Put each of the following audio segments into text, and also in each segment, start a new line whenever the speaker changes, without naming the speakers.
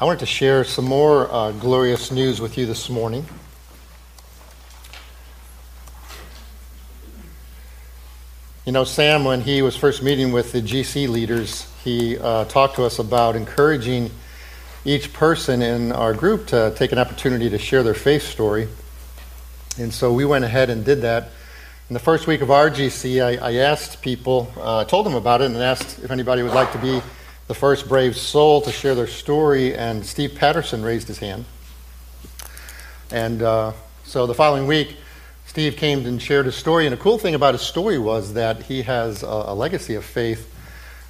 I wanted to share some more uh, glorious news with you this morning. You know, Sam, when he was first meeting with the GC leaders, he uh, talked to us about encouraging each person in our group to take an opportunity to share their faith story. And so we went ahead and did that. In the first week of our GC, I, I asked people, uh, told them about it, and asked if anybody would like to be the first brave soul to share their story. And Steve Patterson raised his hand. And uh, so the following week, Steve came and shared his story. And a cool thing about his story was that he has a, a legacy of faith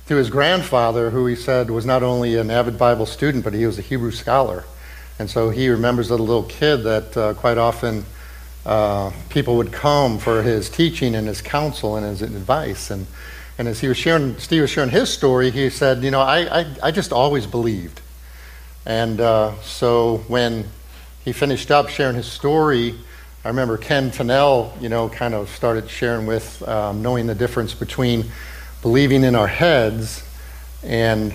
through his grandfather, who he said was not only an avid Bible student, but he was a Hebrew scholar. And so he remembers as a little kid that uh, quite often uh, people would come for his teaching and his counsel and his advice. And, and as he was sharing, Steve was sharing his story, he said, You know, I, I, I just always believed. And uh, so when he finished up sharing his story, I remember Ken Tennell, you know, kind of started sharing with um, knowing the difference between believing in our heads and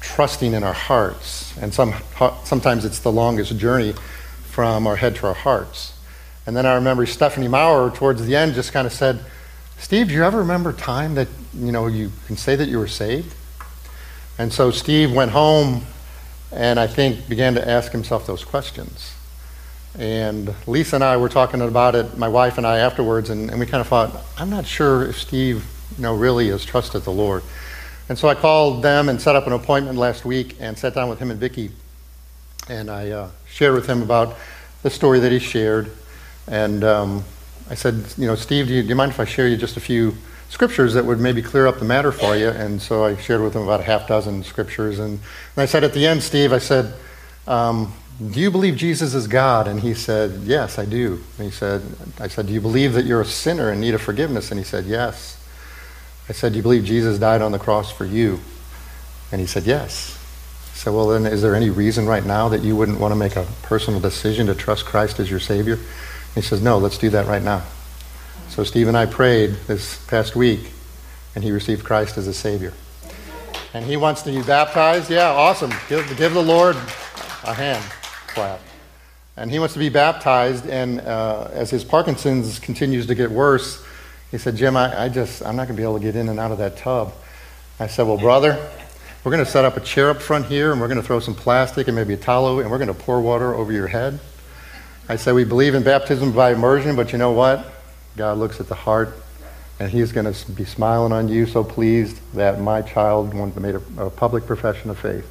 trusting in our hearts. And some, sometimes it's the longest journey from our head to our hearts. And then I remember Stephanie Maurer towards the end just kind of said, Steve, do you ever remember time that, you know, you can say that you were saved? And so Steve went home and I think began to ask himself those questions. And Lisa and I were talking about it, my wife and I afterwards, and, and we kind of thought, I'm not sure if Steve you know, really has trusted the Lord. And so I called them and set up an appointment last week and sat down with him and Vicki. And I uh, shared with him about the story that he shared. And um, I said, you know, Steve, do you, do you mind if I share you just a few scriptures that would maybe clear up the matter for you? And so I shared with him about a half dozen scriptures. And, and I said at the end, Steve, I said, um, do you believe Jesus is God? And he said, Yes, I do. And he said, I said, Do you believe that you're a sinner and need of forgiveness? And he said, Yes. I said, Do you believe Jesus died on the cross for you? And he said, Yes. I said, Well, then, is there any reason right now that you wouldn't want to make a personal decision to trust Christ as your Savior? He says, No, let's do that right now. So Steve and I prayed this past week, and he received Christ as a Savior. And he wants to be baptized. Yeah, awesome. Give, give the Lord a hand clap. And he wants to be baptized, and uh, as his Parkinson's continues to get worse, he said, Jim, I, I just, I'm not going to be able to get in and out of that tub. I said, Well, brother, we're going to set up a chair up front here, and we're going to throw some plastic and maybe a towel, and we're going to pour water over your head. I said, We believe in baptism by immersion, but you know what? God looks at the heart, and He's going to be smiling on you, so pleased that my child made a, a public profession of faith.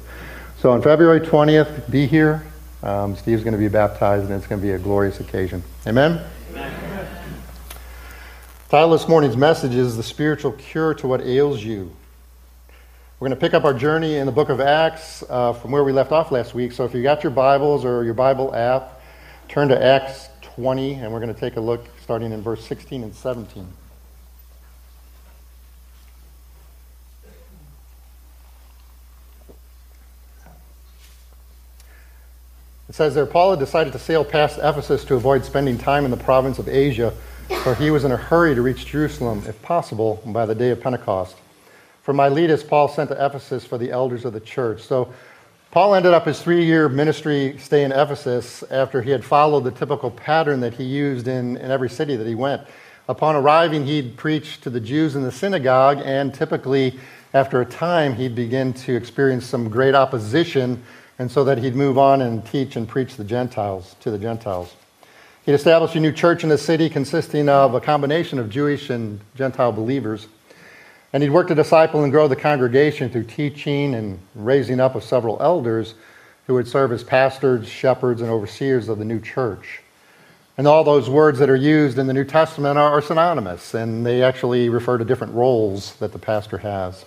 So on February 20th, be here. Um, Steve's going to be baptized, and it's going to be a glorious occasion. Amen? Amen. Title this morning's message is The Spiritual Cure to What Ails You. We're going to pick up our journey in the book of Acts uh, from where we left off last week. So if you got your Bibles or your Bible app, turn to Acts 20, and we're going to take a look starting in verse 16 and 17. It says there, Paul had decided to sail past Ephesus to avoid spending time in the province of Asia, for he was in a hurry to reach Jerusalem, if possible, by the day of Pentecost. From Miletus, Paul sent to Ephesus for the elders of the church. So Paul ended up his three year ministry stay in Ephesus after he had followed the typical pattern that he used in, in every city that he went. Upon arriving, he'd preach to the Jews in the synagogue, and typically, after a time, he'd begin to experience some great opposition and so that he'd move on and teach and preach the Gentiles to the Gentiles. He'd established a new church in the city consisting of a combination of Jewish and Gentile believers. And he'd work to disciple and grow the congregation through teaching and raising up of several elders who would serve as pastors, shepherds, and overseers of the new church. And all those words that are used in the New Testament are, are synonymous, and they actually refer to different roles that the pastor has.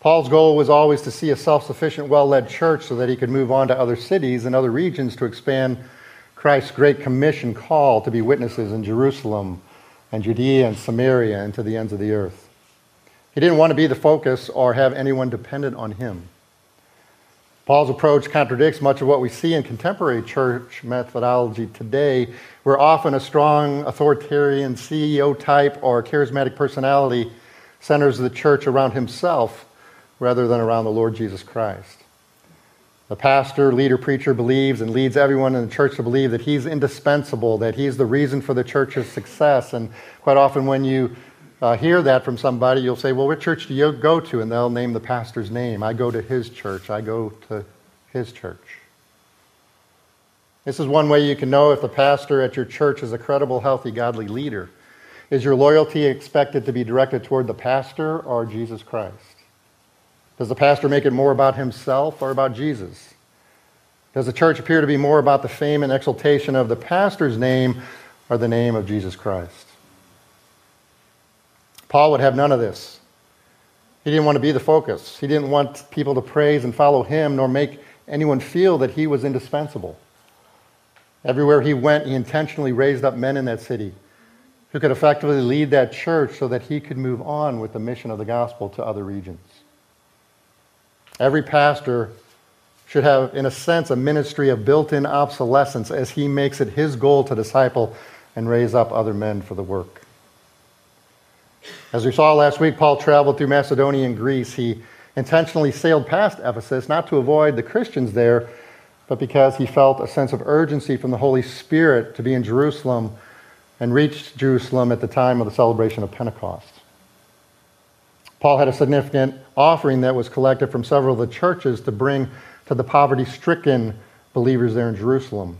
Paul's goal was always to see a self sufficient, well led church so that he could move on to other cities and other regions to expand Christ's great commission call to be witnesses in Jerusalem and Judea and Samaria and to the ends of the earth. He didn't want to be the focus or have anyone dependent on him. Paul's approach contradicts much of what we see in contemporary church methodology today, where often a strong authoritarian CEO type or charismatic personality centers the church around himself rather than around the Lord Jesus Christ. The pastor, leader, preacher believes and leads everyone in the church to believe that he's indispensable, that he's the reason for the church's success. And quite often, when you uh, hear that from somebody, you'll say, Well, what church do you go to? And they'll name the pastor's name. I go to his church. I go to his church. This is one way you can know if the pastor at your church is a credible, healthy, godly leader. Is your loyalty expected to be directed toward the pastor or Jesus Christ? Does the pastor make it more about himself or about Jesus? Does the church appear to be more about the fame and exaltation of the pastor's name or the name of Jesus Christ? Paul would have none of this. He didn't want to be the focus. He didn't want people to praise and follow him, nor make anyone feel that he was indispensable. Everywhere he went, he intentionally raised up men in that city who could effectively lead that church so that he could move on with the mission of the gospel to other regions. Every pastor should have, in a sense, a ministry of built in obsolescence as he makes it his goal to disciple and raise up other men for the work. As we saw last week, Paul traveled through Macedonia and Greece. He intentionally sailed past Ephesus, not to avoid the Christians there, but because he felt a sense of urgency from the Holy Spirit to be in Jerusalem and reached Jerusalem at the time of the celebration of Pentecost. Paul had a significant offering that was collected from several of the churches to bring to the poverty stricken believers there in Jerusalem.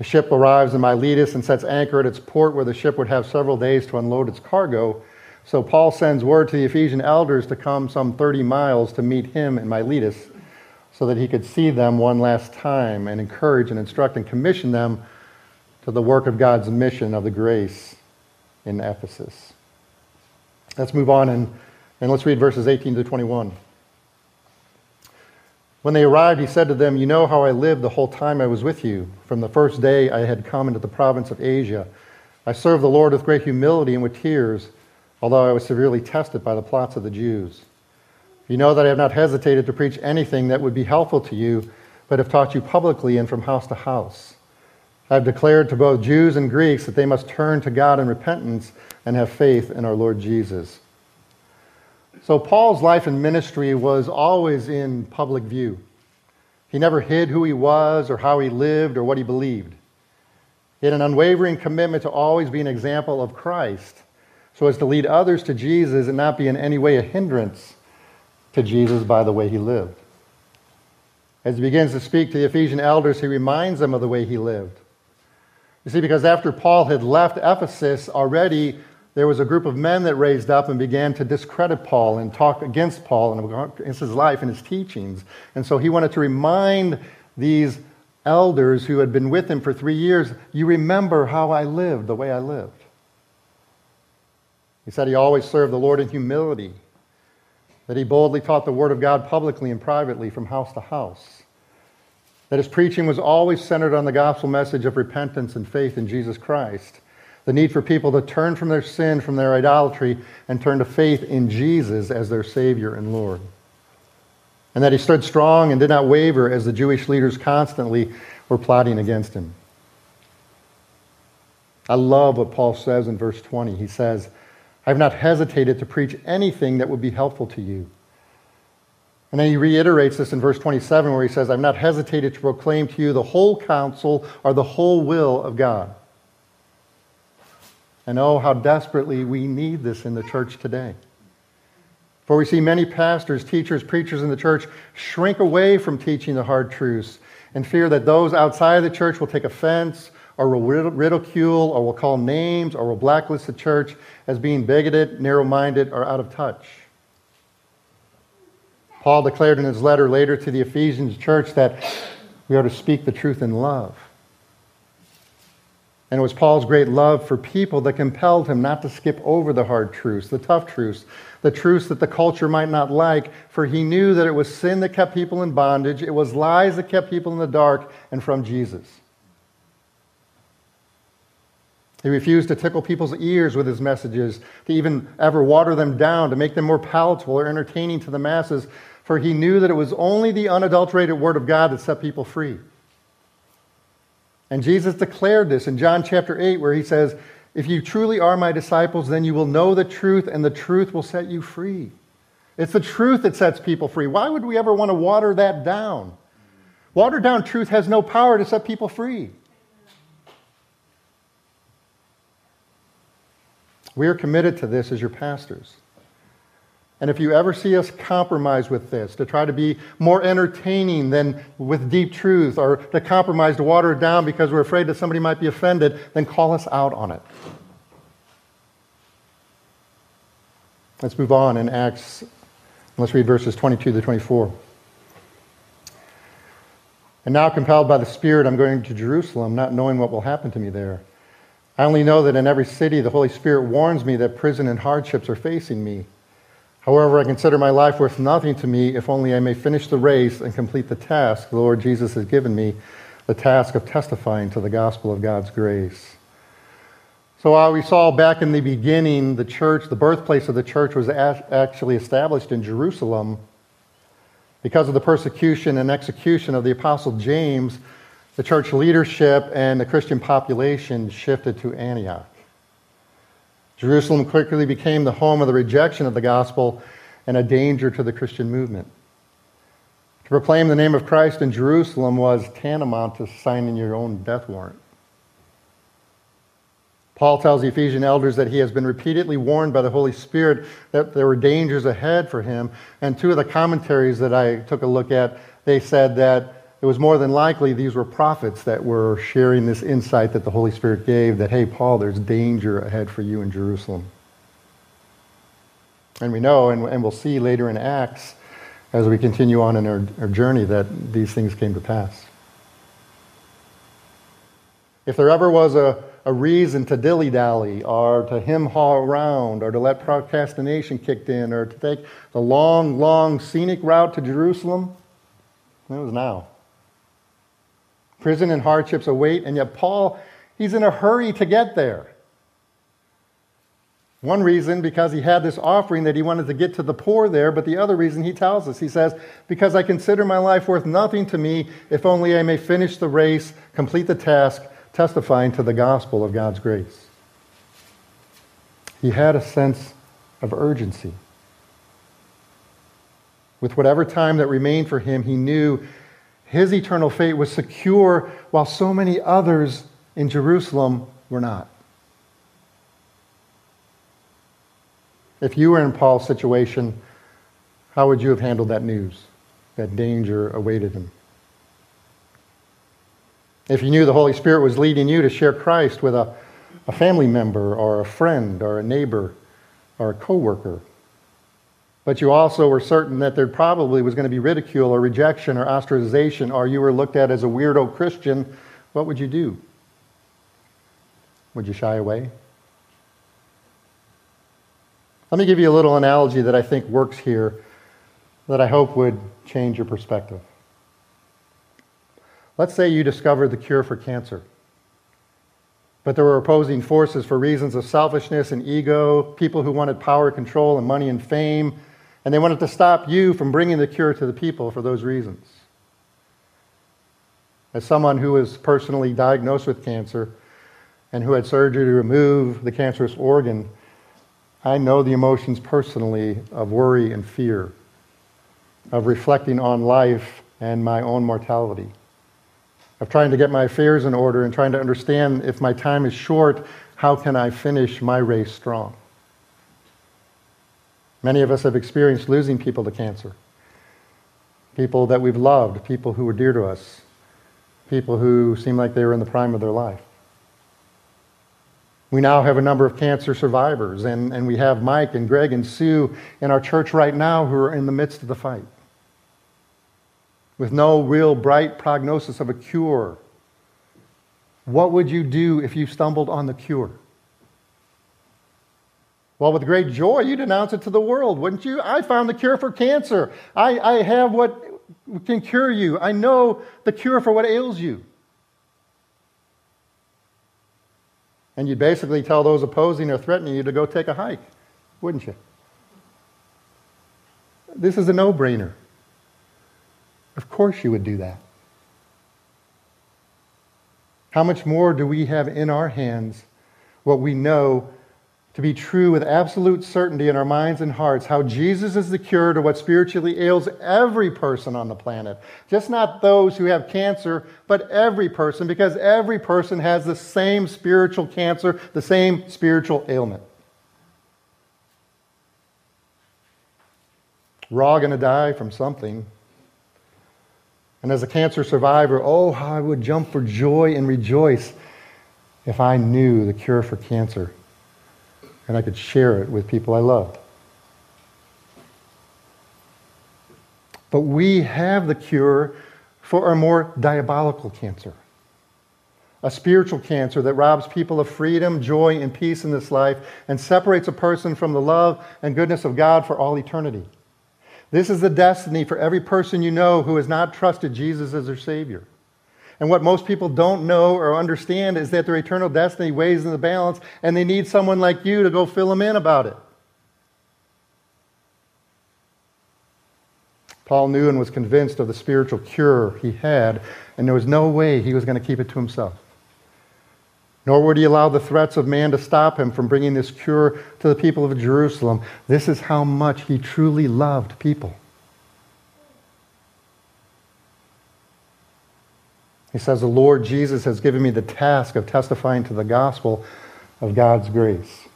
The ship arrives in Miletus and sets anchor at its port where the ship would have several days to unload its cargo. So Paul sends word to the Ephesian elders to come some 30 miles to meet him in Miletus so that he could see them one last time and encourage and instruct and commission them to the work of God's mission of the grace in Ephesus. Let's move on and, and let's read verses 18 to 21. When they arrived, he said to them, You know how I lived the whole time I was with you. From the first day I had come into the province of Asia, I served the Lord with great humility and with tears, although I was severely tested by the plots of the Jews. You know that I have not hesitated to preach anything that would be helpful to you, but have taught you publicly and from house to house. I have declared to both Jews and Greeks that they must turn to God in repentance and have faith in our Lord Jesus. So, Paul's life and ministry was always in public view. He never hid who he was or how he lived or what he believed. He had an unwavering commitment to always be an example of Christ so as to lead others to Jesus and not be in any way a hindrance to Jesus by the way he lived. As he begins to speak to the Ephesian elders, he reminds them of the way he lived. You see, because after Paul had left Ephesus already, there was a group of men that raised up and began to discredit Paul and talk against Paul and against his life and his teachings. And so he wanted to remind these elders who had been with him for three years you remember how I lived, the way I lived. He said he always served the Lord in humility, that he boldly taught the Word of God publicly and privately from house to house that his preaching was always centered on the gospel message of repentance and faith in Jesus Christ, the need for people to turn from their sin, from their idolatry, and turn to faith in Jesus as their Savior and Lord. And that he stood strong and did not waver as the Jewish leaders constantly were plotting against him. I love what Paul says in verse 20. He says, I have not hesitated to preach anything that would be helpful to you and then he reiterates this in verse 27 where he says, I've not hesitated to proclaim to you the whole counsel or the whole will of God. And oh, how desperately we need this in the church today. For we see many pastors, teachers, preachers in the church shrink away from teaching the hard truths and fear that those outside of the church will take offense or will ridicule or will call names or will blacklist the church as being bigoted, narrow minded, or out of touch. Paul declared in his letter later to the Ephesians church that we are to speak the truth in love. And it was Paul's great love for people that compelled him not to skip over the hard truths, the tough truths, the truths that the culture might not like, for he knew that it was sin that kept people in bondage, it was lies that kept people in the dark, and from Jesus. He refused to tickle people's ears with his messages, to even ever water them down, to make them more palatable or entertaining to the masses, for he knew that it was only the unadulterated Word of God that set people free. And Jesus declared this in John chapter 8, where he says, If you truly are my disciples, then you will know the truth, and the truth will set you free. It's the truth that sets people free. Why would we ever want to water that down? Watered down truth has no power to set people free. We are committed to this as your pastors. And if you ever see us compromise with this, to try to be more entertaining than with deep truth, or to compromise to water it down because we're afraid that somebody might be offended, then call us out on it. Let's move on in Acts. Let's read verses 22 to 24. And now, compelled by the Spirit, I'm going to Jerusalem, not knowing what will happen to me there. I only know that in every city the Holy Spirit warns me that prison and hardships are facing me. However, I consider my life worth nothing to me if only I may finish the race and complete the task the Lord Jesus has given me, the task of testifying to the gospel of God's grace. So, while we saw back in the beginning, the church, the birthplace of the church, was actually established in Jerusalem. Because of the persecution and execution of the Apostle James, the church leadership and the Christian population shifted to Antioch. Jerusalem quickly became the home of the rejection of the gospel and a danger to the Christian movement. To proclaim the name of Christ in Jerusalem was tantamount to signing your own death warrant. Paul tells the Ephesian elders that he has been repeatedly warned by the Holy Spirit that there were dangers ahead for him. And two of the commentaries that I took a look at, they said that it was more than likely these were prophets that were sharing this insight that the Holy Spirit gave that, hey, Paul, there's danger ahead for you in Jerusalem. And we know, and, and we'll see later in Acts, as we continue on in our, our journey, that these things came to pass. If there ever was a, a reason to dilly dally, or to him haw around, or to let procrastination kick in, or to take the long, long scenic route to Jerusalem, it was now. Prison and hardships await, and yet Paul, he's in a hurry to get there. One reason, because he had this offering that he wanted to get to the poor there, but the other reason he tells us, he says, Because I consider my life worth nothing to me if only I may finish the race, complete the task, testifying to the gospel of God's grace. He had a sense of urgency. With whatever time that remained for him, he knew his eternal fate was secure while so many others in Jerusalem were not. If you were in Paul's situation, how would you have handled that news? That danger awaited him. If you knew the Holy Spirit was leading you to share Christ with a, a family member or a friend or a neighbor or a coworker, but you also were certain that there probably was going to be ridicule or rejection or ostracization, or you were looked at as a weirdo Christian, what would you do? Would you shy away? Let me give you a little analogy that I think works here that I hope would change your perspective. Let's say you discovered the cure for cancer, but there were opposing forces for reasons of selfishness and ego, people who wanted power, control, and money and fame and they wanted to stop you from bringing the cure to the people for those reasons. As someone who was personally diagnosed with cancer and who had surgery to remove the cancerous organ, I know the emotions personally of worry and fear, of reflecting on life and my own mortality, of trying to get my affairs in order and trying to understand if my time is short, how can I finish my race strong? Many of us have experienced losing people to cancer. People that we've loved, people who were dear to us, people who seem like they were in the prime of their life. We now have a number of cancer survivors, and, and we have Mike and Greg and Sue in our church right now who are in the midst of the fight. With no real bright prognosis of a cure. What would you do if you stumbled on the cure? Well, with great joy, you'd announce it to the world, wouldn't you? I found the cure for cancer. I, I have what can cure you. I know the cure for what ails you. And you'd basically tell those opposing or threatening you to go take a hike, wouldn't you? This is a no brainer. Of course, you would do that. How much more do we have in our hands what we know to be true with absolute certainty in our minds and hearts how Jesus is the cure to what spiritually ails every person on the planet. Just not those who have cancer, but every person, because every person has the same spiritual cancer, the same spiritual ailment. We're all going to die from something. And as a cancer survivor, oh, how I would jump for joy and rejoice if I knew the cure for cancer and I could share it with people I loved. But we have the cure for a more diabolical cancer a spiritual cancer that robs people of freedom, joy, and peace in this life and separates a person from the love and goodness of God for all eternity. This is the destiny for every person you know who has not trusted Jesus as their Savior. And what most people don't know or understand is that their eternal destiny weighs in the balance, and they need someone like you to go fill them in about it. Paul knew and was convinced of the spiritual cure he had, and there was no way he was going to keep it to himself. Nor would he allow the threats of man to stop him from bringing this cure to the people of Jerusalem. This is how much he truly loved people. He says, The Lord Jesus has given me the task of testifying to the gospel of God's grace.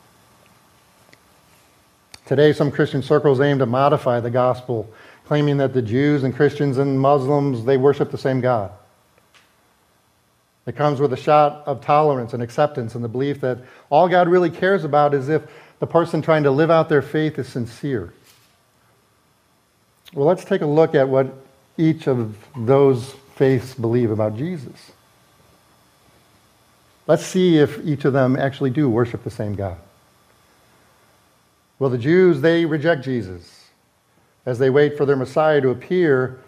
Today, some Christian circles aim to modify the gospel, claiming that the Jews and Christians and Muslims, they worship the same God. It comes with a shot of tolerance and acceptance and the belief that all God really cares about is if the person trying to live out their faith is sincere. Well, let's take a look at what each of those faiths believe about Jesus. Let's see if each of them actually do worship the same God. Well, the Jews, they reject Jesus. As they wait for their Messiah to appear,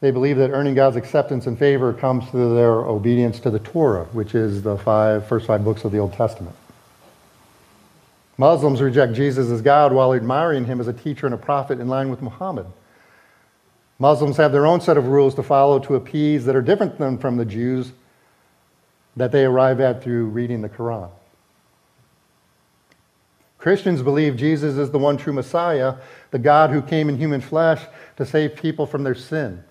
they believe that earning God's acceptance and favor comes through their obedience to the Torah, which is the five, first five books of the Old Testament. Muslims reject Jesus as God while admiring him as a teacher and a prophet in line with Muhammad. Muslims have their own set of rules to follow to appease that are different than from the Jews that they arrive at through reading the Quran. Christians believe Jesus is the one true Messiah, the God who came in human flesh to save people from their sin.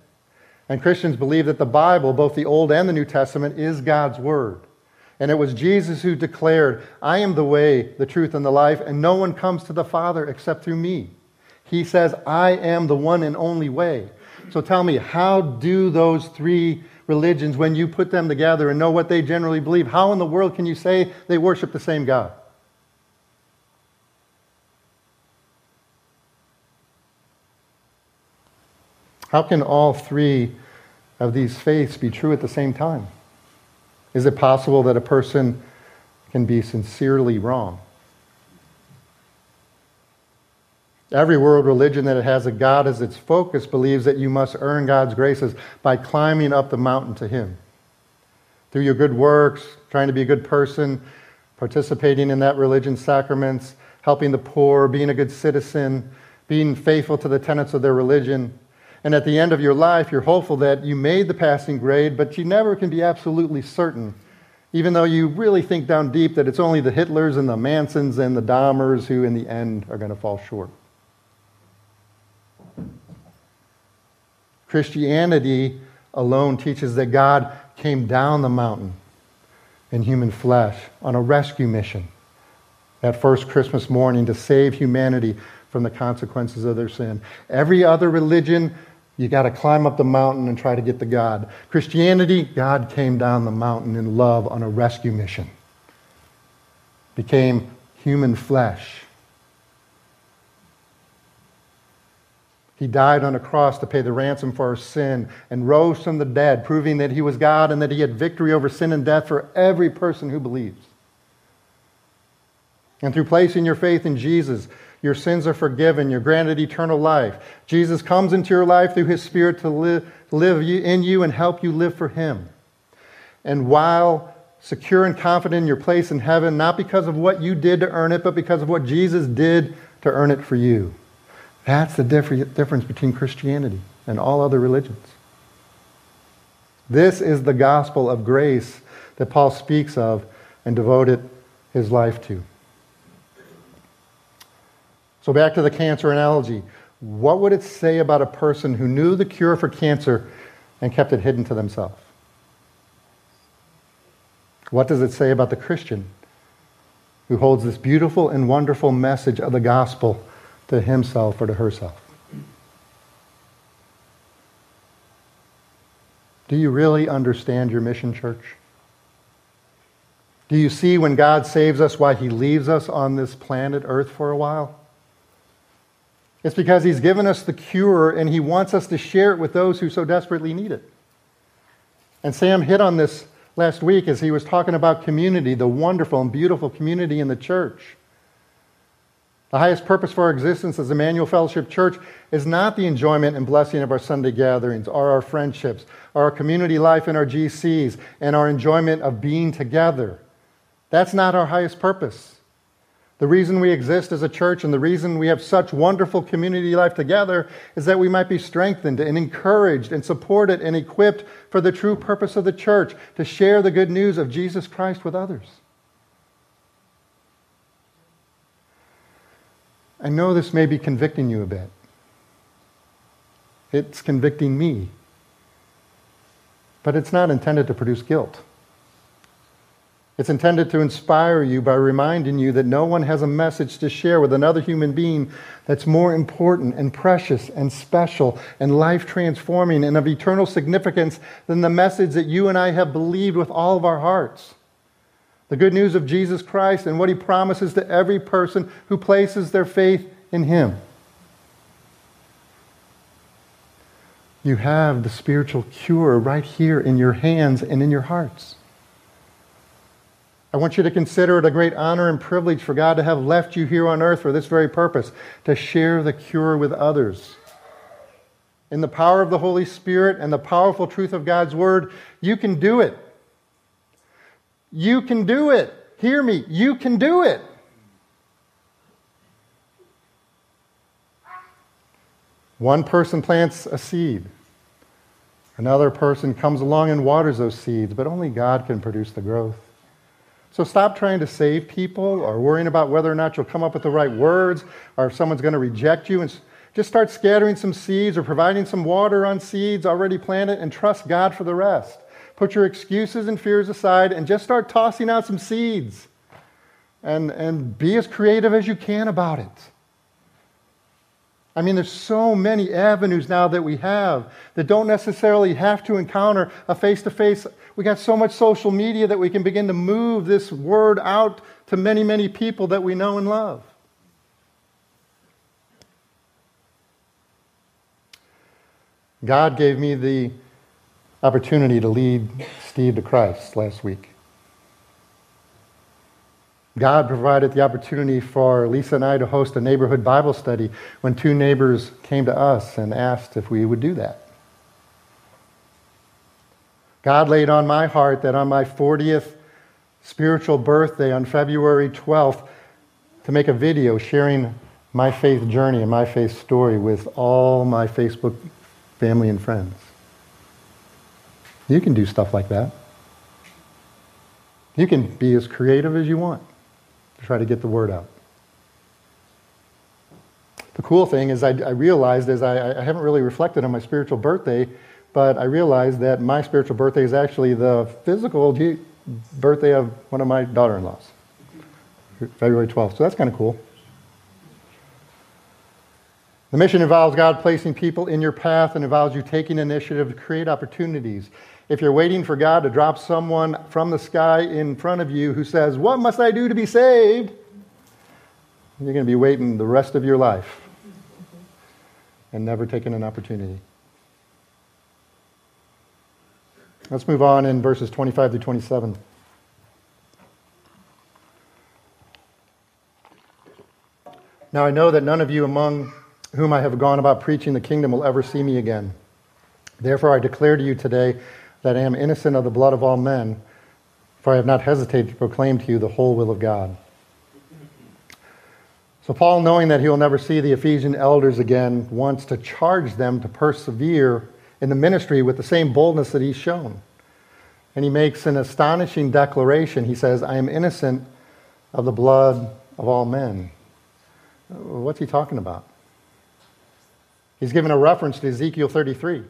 And Christians believe that the Bible, both the Old and the New Testament, is God's Word. And it was Jesus who declared, I am the way, the truth, and the life, and no one comes to the Father except through me. He says, I am the one and only way. So tell me, how do those three religions, when you put them together and know what they generally believe, how in the world can you say they worship the same God? How can all three of these faiths be true at the same time? Is it possible that a person can be sincerely wrong? Every world religion that has a God as its focus believes that you must earn God's graces by climbing up the mountain to Him. Through your good works, trying to be a good person, participating in that religion's sacraments, helping the poor, being a good citizen, being faithful to the tenets of their religion. And at the end of your life, you're hopeful that you made the passing grade, but you never can be absolutely certain, even though you really think down deep that it's only the Hitlers and the Mansons and the Dahmers who, in the end, are going to fall short. Christianity alone teaches that God came down the mountain in human flesh on a rescue mission that first Christmas morning to save humanity from the consequences of their sin. Every other religion, you got to climb up the mountain and try to get to God. Christianity, God came down the mountain in love on a rescue mission, became human flesh He died on a cross to pay the ransom for our sin and rose from the dead, proving that he was God and that he had victory over sin and death for every person who believes. And through placing your faith in Jesus, your sins are forgiven, you're granted eternal life. Jesus comes into your life through his Spirit to live, live in you and help you live for him. And while secure and confident in your place in heaven, not because of what you did to earn it, but because of what Jesus did to earn it for you. That's the difference between Christianity and all other religions. This is the gospel of grace that Paul speaks of and devoted his life to. So, back to the cancer analogy. What would it say about a person who knew the cure for cancer and kept it hidden to themselves? What does it say about the Christian who holds this beautiful and wonderful message of the gospel to himself or to herself? Do you really understand your mission, church? Do you see when God saves us why he leaves us on this planet Earth for a while? It's because he's given us the cure and he wants us to share it with those who so desperately need it. And Sam hit on this last week as he was talking about community, the wonderful and beautiful community in the church. The highest purpose for our existence as Emmanuel Fellowship Church is not the enjoyment and blessing of our Sunday gatherings or our friendships or our community life in our GCs and our enjoyment of being together. That's not our highest purpose. The reason we exist as a church and the reason we have such wonderful community life together is that we might be strengthened and encouraged and supported and equipped for the true purpose of the church to share the good news of Jesus Christ with others. I know this may be convicting you a bit. It's convicting me. But it's not intended to produce guilt. It's intended to inspire you by reminding you that no one has a message to share with another human being that's more important and precious and special and life transforming and of eternal significance than the message that you and I have believed with all of our hearts. The good news of Jesus Christ and what he promises to every person who places their faith in him. You have the spiritual cure right here in your hands and in your hearts. I want you to consider it a great honor and privilege for God to have left you here on earth for this very purpose to share the cure with others. In the power of the Holy Spirit and the powerful truth of God's Word, you can do it. You can do it. Hear me. You can do it. One person plants a seed. Another person comes along and waters those seeds, but only God can produce the growth. So stop trying to save people or worrying about whether or not you'll come up with the right words or if someone's going to reject you. And just start scattering some seeds or providing some water on seeds already planted and trust God for the rest. Put your excuses and fears aside and just start tossing out some seeds. And, and be as creative as you can about it. I mean, there's so many avenues now that we have that don't necessarily have to encounter a face to face. We got so much social media that we can begin to move this word out to many, many people that we know and love. God gave me the opportunity to lead Steve to Christ last week. God provided the opportunity for Lisa and I to host a neighborhood Bible study when two neighbors came to us and asked if we would do that. God laid on my heart that on my 40th spiritual birthday on February 12th to make a video sharing my faith journey and my faith story with all my Facebook family and friends. You can do stuff like that. You can be as creative as you want to try to get the word out. The cool thing is, I, I realized as I, I haven't really reflected on my spiritual birthday, but I realized that my spiritual birthday is actually the physical birthday of one of my daughter in laws, February 12th. So that's kind of cool. The mission involves God placing people in your path and involves you taking initiative to create opportunities if you're waiting for God to drop someone from the sky in front of you who says, What must I do to be saved? You're going to be waiting the rest of your life and never taking an opportunity. Let's move on in verses 25 to 27. Now I know that none of you among whom I have gone about preaching the kingdom will ever see me again. Therefore, I declare to you today that I am innocent of the blood of all men, for I have not hesitated to proclaim to you the whole will of God. So, Paul, knowing that he will never see the Ephesian elders again, wants to charge them to persevere in the ministry with the same boldness that he's shown. And he makes an astonishing declaration. He says, I am innocent of the blood of all men. What's he talking about? He's given a reference to Ezekiel 33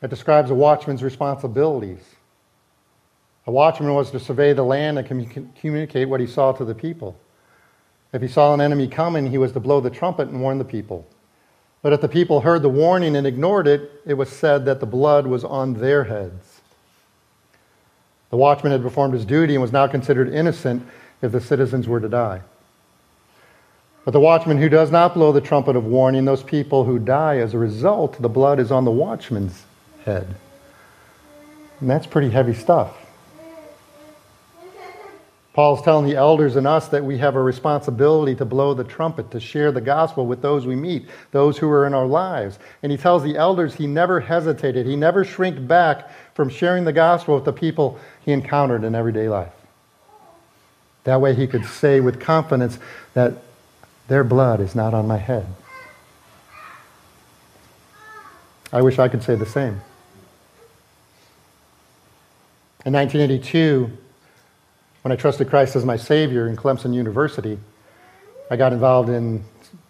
that describes a watchman's responsibilities. A watchman was to survey the land and communicate what he saw to the people. If he saw an enemy coming, he was to blow the trumpet and warn the people. But if the people heard the warning and ignored it, it was said that the blood was on their heads. The watchman had performed his duty and was now considered innocent if the citizens were to die. But the watchman who does not blow the trumpet of warning, those people who die as a result, the blood is on the watchman's head. And that's pretty heavy stuff. Paul's telling the elders and us that we have a responsibility to blow the trumpet, to share the gospel with those we meet, those who are in our lives. And he tells the elders he never hesitated, he never shrank back from sharing the gospel with the people he encountered in everyday life. That way he could say with confidence that their blood is not on my head. I wish I could say the same. In 1982, when I trusted Christ as my Savior in Clemson University, I got involved in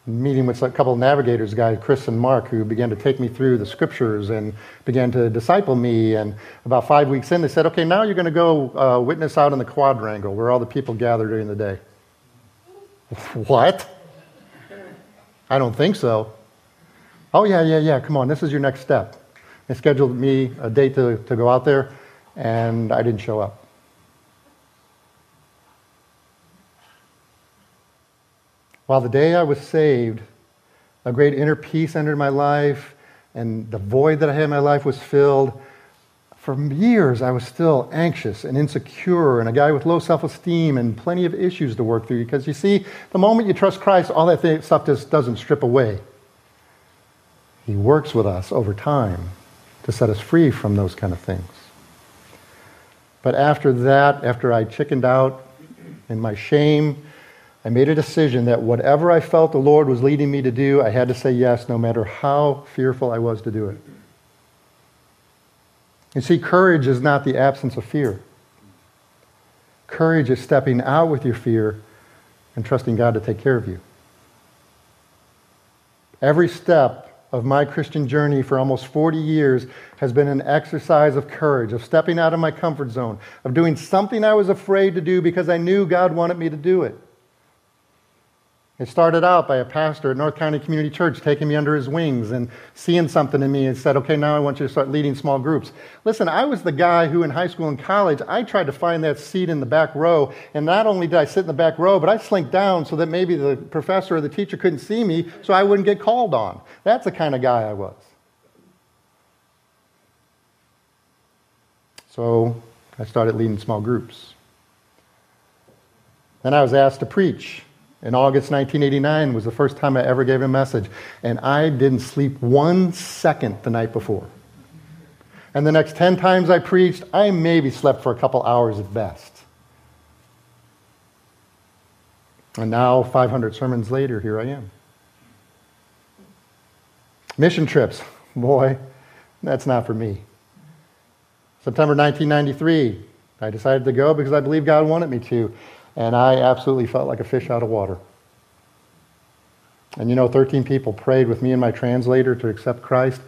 meeting with a couple of navigators, guys, Chris and Mark, who began to take me through the scriptures and began to disciple me. And about five weeks in, they said, okay, now you're going to go uh, witness out in the quadrangle where all the people gather during the day. what? I don't think so. Oh, yeah, yeah, yeah, come on, this is your next step. They scheduled me a date to, to go out there and I didn't show up. While the day I was saved, a great inner peace entered my life, and the void that I had in my life was filled. For years, I was still anxious and insecure, and a guy with low self esteem and plenty of issues to work through. Because you see, the moment you trust Christ, all that stuff just doesn't strip away. He works with us over time to set us free from those kind of things. But after that, after I chickened out in my shame, I made a decision that whatever I felt the Lord was leading me to do, I had to say yes, no matter how fearful I was to do it. You see, courage is not the absence of fear. Courage is stepping out with your fear and trusting God to take care of you. Every step of my Christian journey for almost 40 years has been an exercise of courage, of stepping out of my comfort zone, of doing something I was afraid to do because I knew God wanted me to do it. It started out by a pastor at North County Community Church taking me under his wings and seeing something in me and said, okay, now I want you to start leading small groups. Listen, I was the guy who in high school and college, I tried to find that seat in the back row. And not only did I sit in the back row, but I slinked down so that maybe the professor or the teacher couldn't see me so I wouldn't get called on. That's the kind of guy I was. So I started leading small groups. Then I was asked to preach. In August 1989 was the first time I ever gave a message, and I didn't sleep one second the night before. And the next 10 times I preached, I maybe slept for a couple hours at best. And now, 500 sermons later, here I am. Mission trips, boy, that's not for me. September 1993, I decided to go because I believe God wanted me to and I absolutely felt like a fish out of water. And you know, 13 people prayed with me and my translator to accept Christ,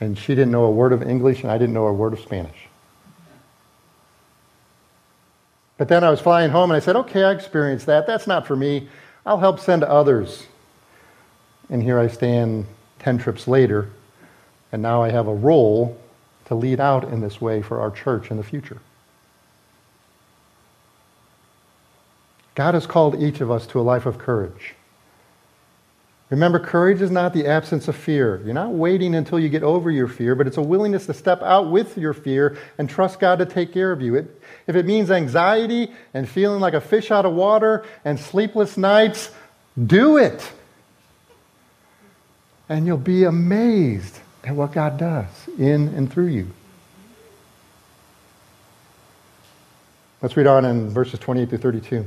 and she didn't know a word of English, and I didn't know a word of Spanish. But then I was flying home, and I said, okay, I experienced that. That's not for me. I'll help send others. And here I stand 10 trips later, and now I have a role to lead out in this way for our church in the future. God has called each of us to a life of courage. Remember, courage is not the absence of fear. You're not waiting until you get over your fear, but it's a willingness to step out with your fear and trust God to take care of you. It, if it means anxiety and feeling like a fish out of water and sleepless nights, do it. And you'll be amazed at what God does in and through you. Let's read on in verses 28 through 32.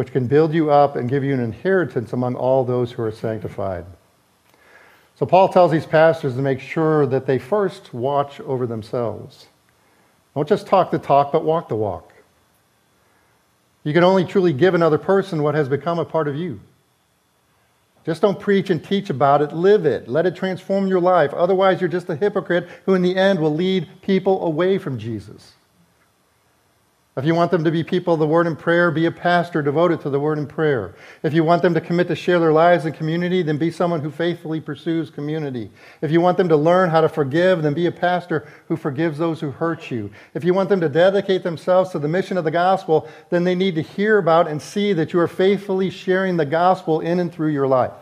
which can build you up and give you an inheritance among all those who are sanctified. So Paul tells these pastors to make sure that they first watch over themselves. Don't just talk the talk, but walk the walk. You can only truly give another person what has become a part of you. Just don't preach and teach about it, live it. Let it transform your life. Otherwise, you're just a hypocrite who, in the end, will lead people away from Jesus. If you want them to be people of the word and prayer, be a pastor devoted to the word and prayer. If you want them to commit to share their lives in community, then be someone who faithfully pursues community. If you want them to learn how to forgive, then be a pastor who forgives those who hurt you. If you want them to dedicate themselves to the mission of the gospel, then they need to hear about and see that you are faithfully sharing the gospel in and through your life.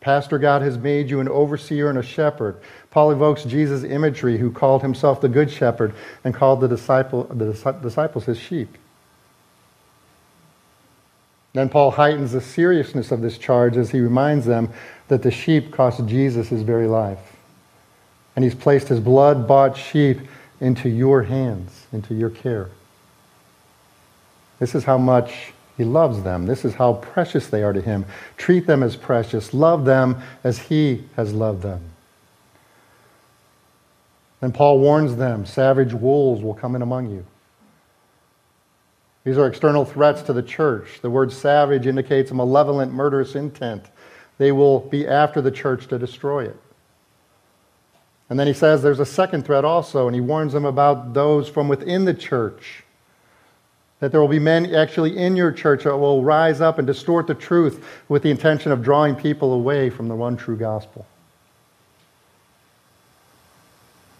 Pastor, God has made you an overseer and a shepherd. Paul evokes Jesus' imagery, who called himself the good shepherd and called the, disciple, the disciples his sheep. Then Paul heightens the seriousness of this charge as he reminds them that the sheep cost Jesus his very life. And he's placed his blood bought sheep into your hands, into your care. This is how much he loves them. This is how precious they are to him. Treat them as precious. Love them as he has loved them. Then Paul warns them savage wolves will come in among you. These are external threats to the church. The word savage indicates a malevolent, murderous intent. They will be after the church to destroy it. And then he says there's a second threat also, and he warns them about those from within the church that there will be men actually in your church that will rise up and distort the truth with the intention of drawing people away from the one true gospel.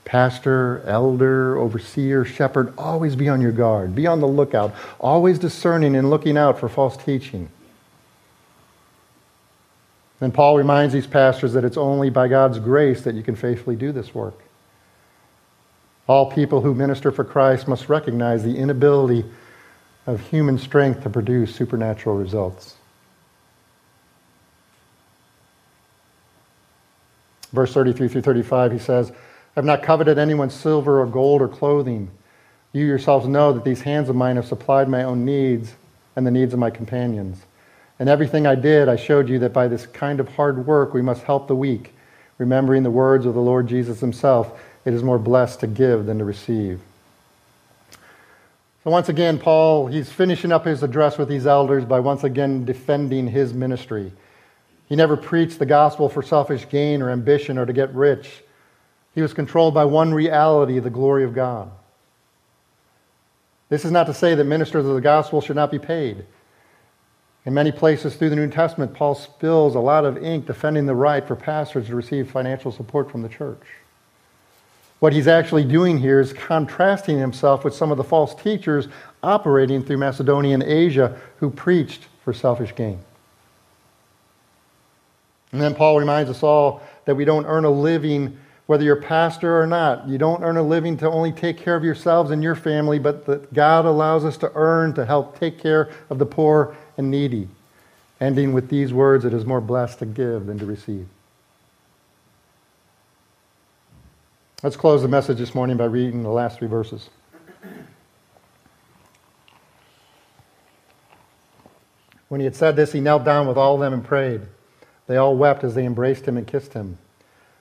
Pastor, elder, overseer, shepherd, always be on your guard. Be on the lookout. Always discerning and looking out for false teaching. And Paul reminds these pastors that it's only by God's grace that you can faithfully do this work. All people who minister for Christ must recognize the inability of human strength to produce supernatural results. Verse 33 through 35, he says, I've not coveted anyone's silver or gold or clothing. You yourselves know that these hands of mine have supplied my own needs and the needs of my companions. And everything I did, I showed you that by this kind of hard work we must help the weak, remembering the words of the Lord Jesus himself it is more blessed to give than to receive. Once again, Paul, he's finishing up his address with these elders by once again defending his ministry. He never preached the gospel for selfish gain or ambition or to get rich. He was controlled by one reality the glory of God. This is not to say that ministers of the gospel should not be paid. In many places through the New Testament, Paul spills a lot of ink defending the right for pastors to receive financial support from the church. What he's actually doing here is contrasting himself with some of the false teachers operating through Macedonia and Asia who preached for selfish gain. And then Paul reminds us all that we don't earn a living whether you're a pastor or not. You don't earn a living to only take care of yourselves and your family, but that God allows us to earn to help take care of the poor and needy. Ending with these words, it is more blessed to give than to receive. Let's close the message this morning by reading the last three verses. When he had said this, he knelt down with all of them and prayed. They all wept as they embraced him and kissed him.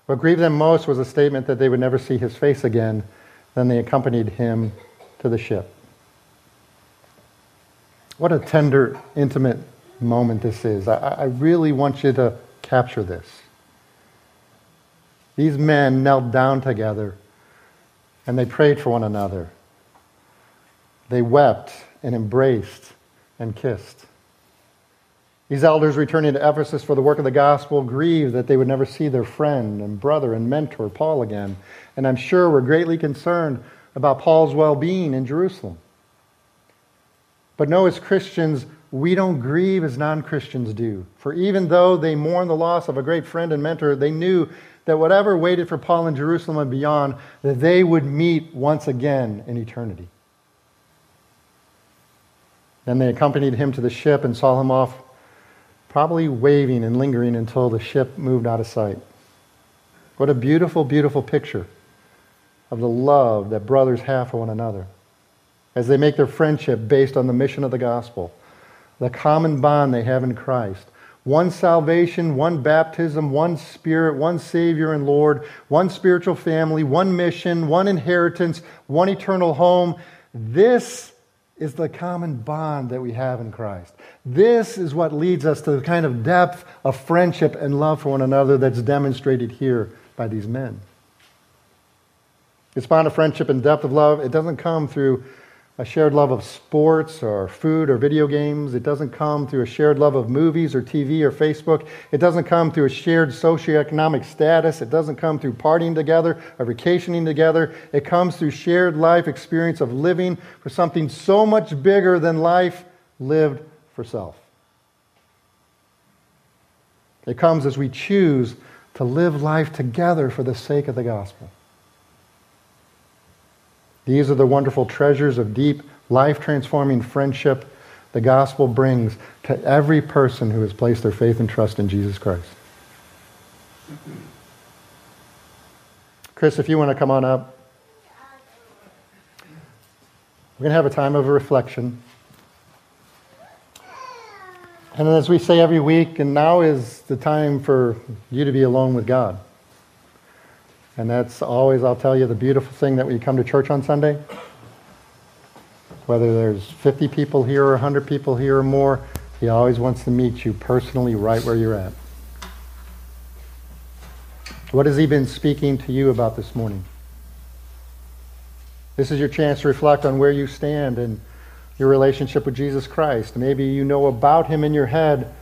What grieved them most was a statement that they would never see his face again. Then they accompanied him to the ship. What a tender, intimate moment this is. I, I really want you to capture this. These men knelt down together and they prayed for one another. They wept and embraced and kissed. These elders returning to Ephesus for the work of the gospel grieved that they would never see their friend and brother and mentor, Paul, again. And I'm sure were greatly concerned about Paul's well being in Jerusalem. But no, as Christians, we don't grieve as non Christians do. For even though they mourn the loss of a great friend and mentor, they knew that whatever waited for Paul in Jerusalem and beyond, that they would meet once again in eternity. Then they accompanied him to the ship and saw him off, probably waving and lingering until the ship moved out of sight. What a beautiful, beautiful picture of the love that brothers have for one another as they make their friendship based on the mission of the gospel, the common bond they have in Christ. One salvation, one baptism, one spirit, one Savior and Lord, one spiritual family, one mission, one inheritance, one eternal home. This is the common bond that we have in Christ. This is what leads us to the kind of depth of friendship and love for one another that's demonstrated here by these men. This bond of friendship and depth of love, it doesn't come through a shared love of sports or food or video games. It doesn't come through a shared love of movies or TV or Facebook. It doesn't come through a shared socioeconomic status. It doesn't come through partying together or vacationing together. It comes through shared life experience of living for something so much bigger than life lived for self. It comes as we choose to live life together for the sake of the gospel. These are the wonderful treasures of deep, life transforming friendship the gospel brings to every person who has placed their faith and trust in Jesus Christ. Chris, if you want to come on up, we're going to have a time of reflection. And as we say every week, and now is the time for you to be alone with God. And that's always, I'll tell you, the beautiful thing that when you come to church on Sunday, whether there's 50 people here or 100 people here or more, he always wants to meet you personally right where you're at. What has he been speaking to you about this morning? This is your chance to reflect on where you stand in your relationship with Jesus Christ. Maybe you know about him in your head,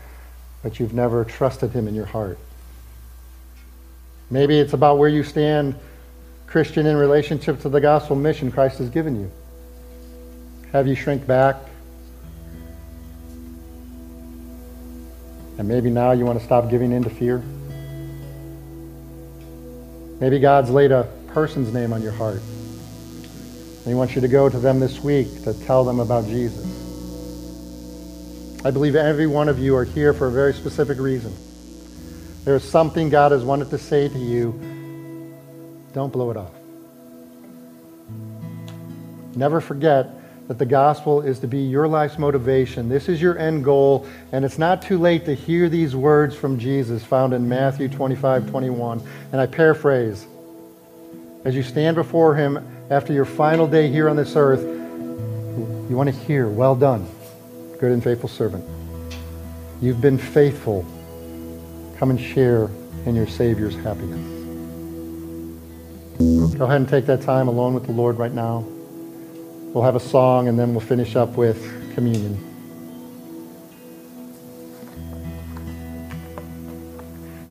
but you've never trusted him in your heart. Maybe it's about where you stand, Christian, in relationship to the gospel mission Christ has given you. Have you shrink back? And maybe now you want to stop giving in to fear? Maybe God's laid a person's name on your heart. And He wants you to go to them this week to tell them about Jesus. I believe every one of you are here for a very specific reason. There's something God has wanted to say to you. Don't blow it off. Never forget that the gospel is to be your life's motivation. This is your end goal, and it's not too late to hear these words from Jesus found in Matthew 25, 21. And I paraphrase As you stand before him after your final day here on this earth, you want to hear, Well done, good and faithful servant. You've been faithful. Come and share in your Savior's happiness. Go ahead and take that time alone with the Lord right now. We'll have a song and then we'll finish up with communion.